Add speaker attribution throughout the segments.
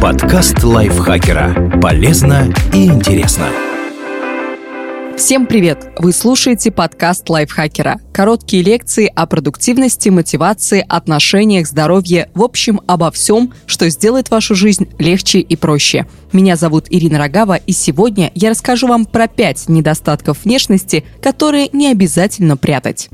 Speaker 1: Подкаст лайфхакера. Полезно и интересно.
Speaker 2: Всем привет! Вы слушаете подкаст лайфхакера. Короткие лекции о продуктивности, мотивации, отношениях, здоровье, в общем, обо всем, что сделает вашу жизнь легче и проще. Меня зовут Ирина Рогава, и сегодня я расскажу вам про пять недостатков внешности, которые не обязательно прятать.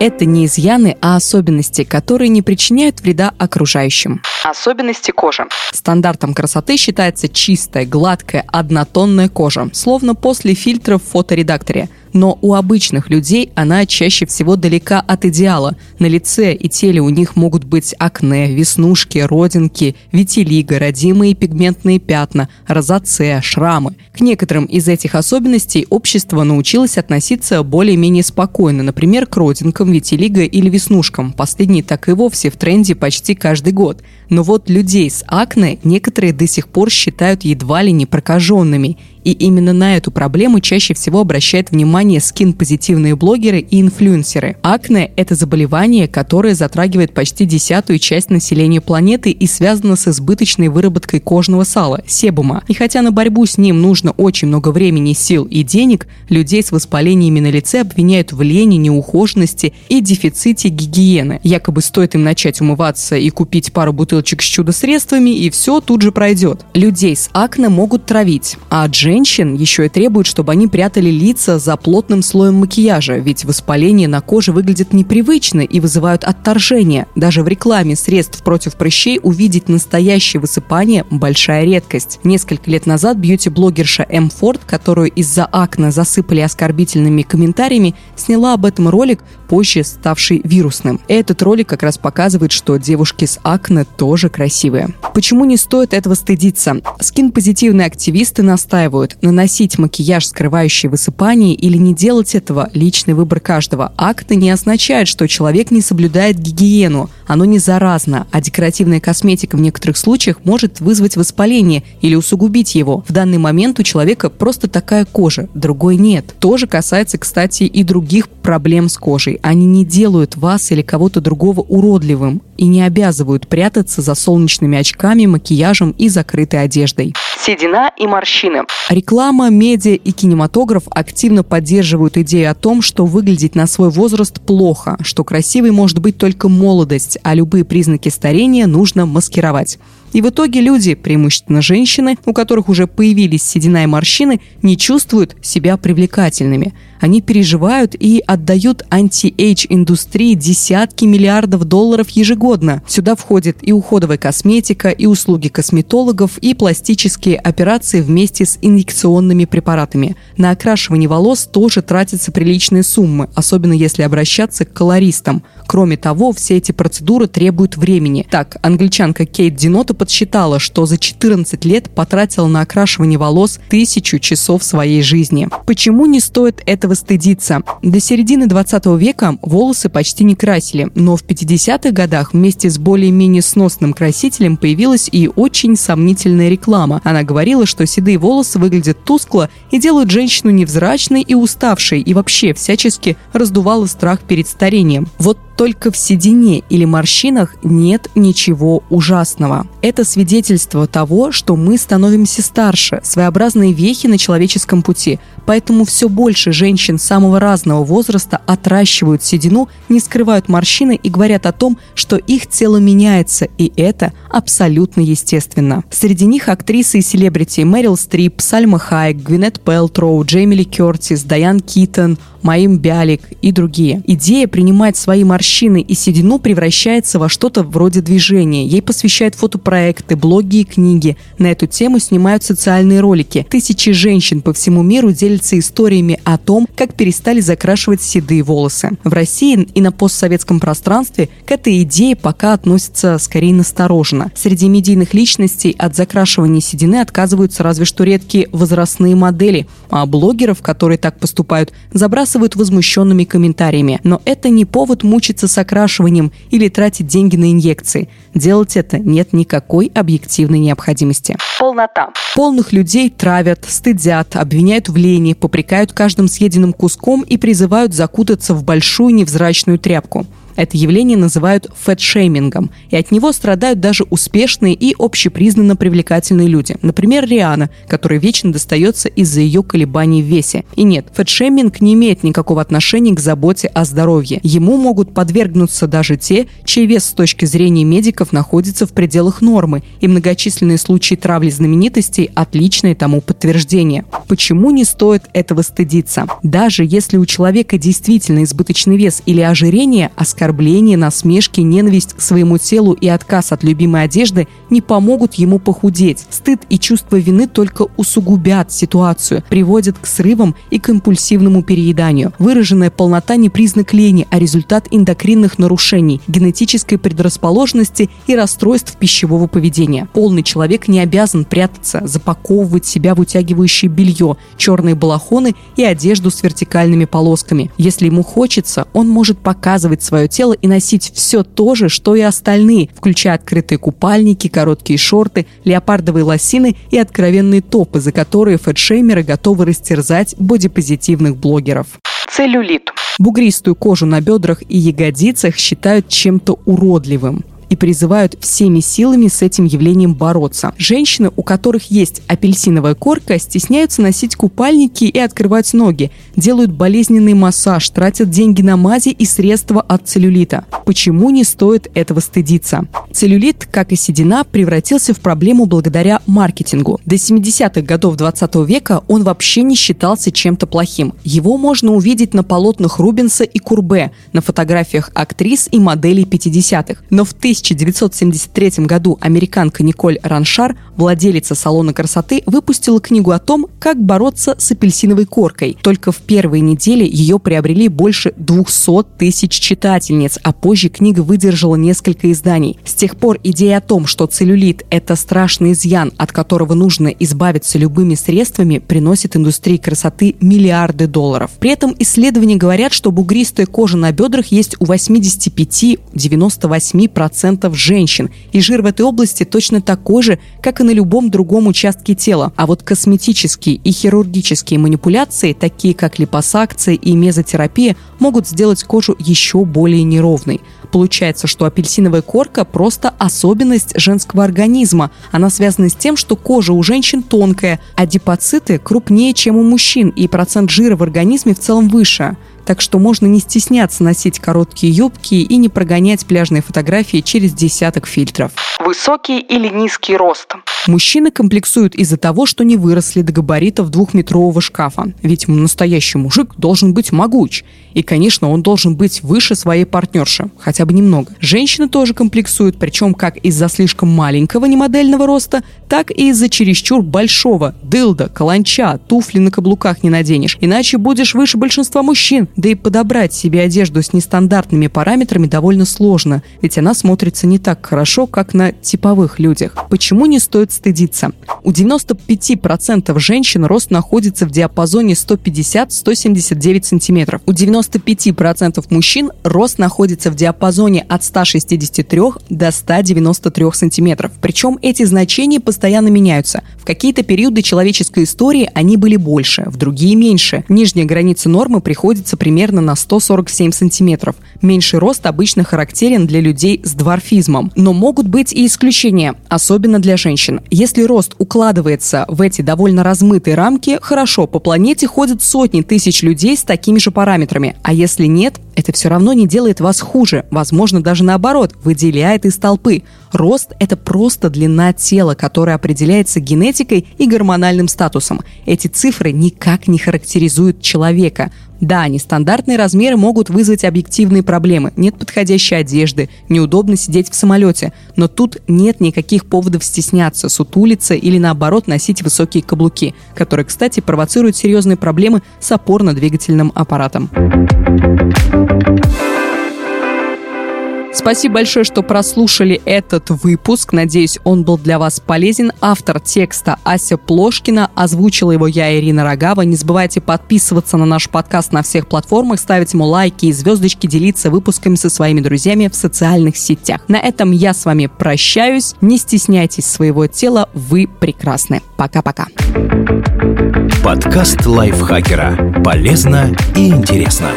Speaker 2: Это не изъяны, а особенности, которые не причиняют вреда окружающим. Особенности кожи. Стандартом красоты считается чистая, гладкая, однотонная кожа, словно после фильтра в фоторедакторе – но у обычных людей она чаще всего далека от идеала. На лице и теле у них могут быть акне, веснушки, родинки, витилиго, родимые пигментные пятна, розоцея, шрамы. К некоторым из этих особенностей общество научилось относиться более-менее спокойно, например, к родинкам, витилиго или веснушкам. Последние так и вовсе в тренде почти каждый год. Но вот людей с акне некоторые до сих пор считают едва ли не прокаженными. И именно на эту проблему чаще всего обращают внимание скин-позитивные блогеры и инфлюенсеры. Акне – это заболевание, которое затрагивает почти десятую часть населения планеты и связано с избыточной выработкой кожного сала – себума. И хотя на борьбу с ним нужно очень много времени, сил и денег, людей с воспалениями на лице обвиняют в лени, неухоженности и дефиците гигиены. Якобы стоит им начать умываться и купить пару бутылочек с чудо-средствами, и все тут же пройдет. Людей с акне могут травить, а от женщин еще и требуют, чтобы они прятали лица за плотным слоем макияжа, ведь воспаление на коже выглядит непривычно и вызывают отторжение. Даже в рекламе средств против прыщей увидеть настоящее высыпание – большая редкость. Несколько лет назад бьюти-блогерша М. Форд, которую из-за акне засыпали оскорбительными комментариями, сняла об этом ролик, позже ставший вирусным. Этот ролик как раз показывает, что девушки с акне тоже красивые. Почему не стоит этого стыдиться? Скин-позитивные активисты настаивают, советуют наносить макияж, скрывающий высыпание, или не делать этого – личный выбор каждого. Акне не означает, что человек не соблюдает гигиену. Оно не заразно, а декоративная косметика в некоторых случаях может вызвать воспаление или усугубить его. В данный момент у человека просто такая кожа, другой нет. Тоже касается, кстати, и других проблем с кожей. Они не делают вас или кого-то другого уродливым и не обязывают прятаться за солнечными очками, макияжем и закрытой одеждой седина и морщины. Реклама, медиа и кинематограф активно поддерживают идею о том, что выглядеть на свой возраст плохо, что красивой может быть только молодость, а любые признаки старения нужно маскировать. И в итоге люди, преимущественно женщины, у которых уже появились седина и морщины, не чувствуют себя привлекательными. Они переживают и отдают anti-age индустрии десятки миллиардов долларов ежегодно. Сюда входит и уходовая косметика, и услуги косметологов, и пластические операции вместе с инъекционными препаратами. На окрашивание волос тоже тратятся приличные суммы, особенно если обращаться к колористам. Кроме того, все эти процедуры требуют времени. Так, англичанка Кейт Динота подсчитала, что за 14 лет потратила на окрашивание волос тысячу часов своей жизни. Почему не стоит этого стыдиться? До середины 20 века волосы почти не красили, но в 50-х годах вместе с более-менее сносным красителем появилась и очень сомнительная реклама. Она говорила, что седые волосы выглядят тускло и делают женщину невзрачной и уставшей, и вообще всячески раздувала страх перед старением. Вот только в седине или морщинах нет ничего ужасного. Это свидетельство того, что мы становимся старше, своеобразные вехи на человеческом пути. Поэтому все больше женщин самого разного возраста отращивают седину, не скрывают морщины и говорят о том, что их тело меняется, и это абсолютно естественно. Среди них актрисы и селебрити Мэрил Стрип, Сальма Хайк, Гвинет Пелтроу, Джейми Ли Кертис, Дайан Китон, Маим Бялик и другие. Идея принимать свои морщины и седину превращается во что-то вроде движения. Ей посвящают фотопроекты, блоги и книги. На эту тему снимают социальные ролики. Тысячи женщин по всему миру делятся историями о том, как перестали закрашивать седые волосы. В России и на постсоветском пространстве к этой идее пока относятся скорее настороженно. Среди медийных личностей от закрашивания седины отказываются разве что редкие возрастные модели, а блогеров, которые так поступают, забрасывают забрасывают возмущенными комментариями. Но это не повод мучиться с окрашиванием или тратить деньги на инъекции. Делать это нет никакой объективной необходимости. Полнота. Полных людей травят, стыдят, обвиняют в лени, попрекают каждым съеденным куском и призывают закутаться в большую невзрачную тряпку. Это явление называют фэтшеймингом, и от него страдают даже успешные и общепризнанно привлекательные люди. Например, Рианна, которой вечно достается из-за ее колебаний в весе. И нет, фэтшейминг не имеет никакого отношения к заботе о здоровье. Ему могут подвергнуться даже те, чей вес с точки зрения медиков находится в пределах нормы, и многочисленные случаи травли знаменитостей – отличное тому подтверждение. Почему не стоит этого стыдиться? Даже если у человека действительно избыточный вес или ожирение, оскорбление, насмешки, ненависть к своему телу и отказ от любимой одежды не помогут ему похудеть. Стыд и чувство вины только усугубят ситуацию, приводят к срывам и к импульсивному перееданию. Выраженная полнота не признак лени, а результат эндокринных нарушений, генетической предрасположенности и расстройств пищевого поведения. Полный человек не обязан прятаться, запаковывать себя в утягивающее белье, черные балахоны и одежду с вертикальными полосками. Если ему хочется, он может показывать свое тело и носить все то же, что и остальные, включая открытые купальники, короткие шорты, леопардовые лосины и откровенные топы, за которые фэтшеймеры готовы растерзать бодипозитивных блогеров. Целлюлит. Бугристую кожу на бедрах и ягодицах считают чем-то уродливым и призывают всеми силами с этим явлением бороться. Женщины, у которых есть апельсиновая корка, стесняются носить купальники и открывать ноги, делают болезненный массаж, тратят деньги на мази и средства от целлюлита. Почему не стоит этого стыдиться? Целлюлит, как и седина, превратился в проблему благодаря маркетингу. До 70-х годов 20 века он вообще не считался чем-то плохим. Его можно увидеть на полотнах Рубенса и Курбе, на фотографиях актрис и моделей 50-х. Но в 1000 1973 году американка Николь Раншар, владелица салона красоты, выпустила книгу о том, как бороться с апельсиновой коркой. Только в первые недели ее приобрели больше 200 тысяч читательниц, а позже книга выдержала несколько изданий. С тех пор идея о том, что целлюлит – это страшный изъян, от которого нужно избавиться любыми средствами, приносит индустрии красоты миллиарды долларов. При этом исследования говорят, что бугристая кожа на бедрах есть у 85-98% 10% женщин, и жир в этой области точно такой же, как и на любом другом участке тела. А вот косметические и хирургические манипуляции, такие как липосакция и мезотерапия, могут сделать кожу еще более неровной. Получается, что апельсиновая корка – просто особенность женского организма. Она связана с тем, что кожа у женщин тонкая, а депоциты крупнее, чем у мужчин, и процент жира в организме в целом выше так что можно не стесняться носить короткие юбки и не прогонять пляжные фотографии через десяток фильтров. Высокий или низкий рост? Мужчины комплексуют из-за того, что не выросли до габаритов двухметрового шкафа. Ведь настоящий мужик должен быть могуч. И, конечно, он должен быть выше своей партнерши, хотя бы немного. Женщины тоже комплексуют, причем как из-за слишком маленького немодельного роста, так и из-за чересчур большого. Дылда, каланча, туфли на каблуках не наденешь, иначе будешь выше большинства мужчин. Да и подобрать себе одежду с нестандартными параметрами довольно сложно, ведь она смотрится не так хорошо, как на типовых людях. Почему не стоит стыдиться? У 95% женщин рост находится в диапазоне 150-179 сантиметров. У 95% мужчин рост находится в диапазоне от 163 до 193 сантиметров. Причем эти значения постоянно меняются. В какие-то периоды человеческой истории они были больше, в другие меньше. Нижняя граница нормы приходится примерно на 147 сантиметров. Меньший рост обычно характерен для людей с дворфизмом. Но могут быть и исключения, особенно для женщин. Если рост укладывается в эти довольно размытые рамки, хорошо, по планете ходят сотни тысяч людей с такими же параметрами. А если нет, это все равно не делает вас хуже. Возможно, даже наоборот, выделяет из толпы. Рост – это просто длина тела, которая определяется генетикой и гормональным статусом. Эти цифры никак не характеризуют человека. Да, нестандартные размеры могут вызвать объективные проблемы. Нет подходящей одежды, неудобно сидеть в самолете. Но тут нет никаких поводов стесняться, сутулиться или наоборот носить высокие каблуки, которые, кстати, провоцируют серьезные проблемы с опорно-двигательным аппаратом. Спасибо большое, что прослушали этот выпуск. Надеюсь, он был для вас полезен. Автор текста Ася Плошкина. Озвучила его я, Ирина Рогава. Не забывайте подписываться на наш подкаст на всех платформах, ставить ему лайки и звездочки, делиться выпусками со своими друзьями в социальных сетях. На этом я с вами прощаюсь. Не стесняйтесь своего тела, вы прекрасны. Пока-пока.
Speaker 1: Подкаст лайфхакера. Полезно и интересно.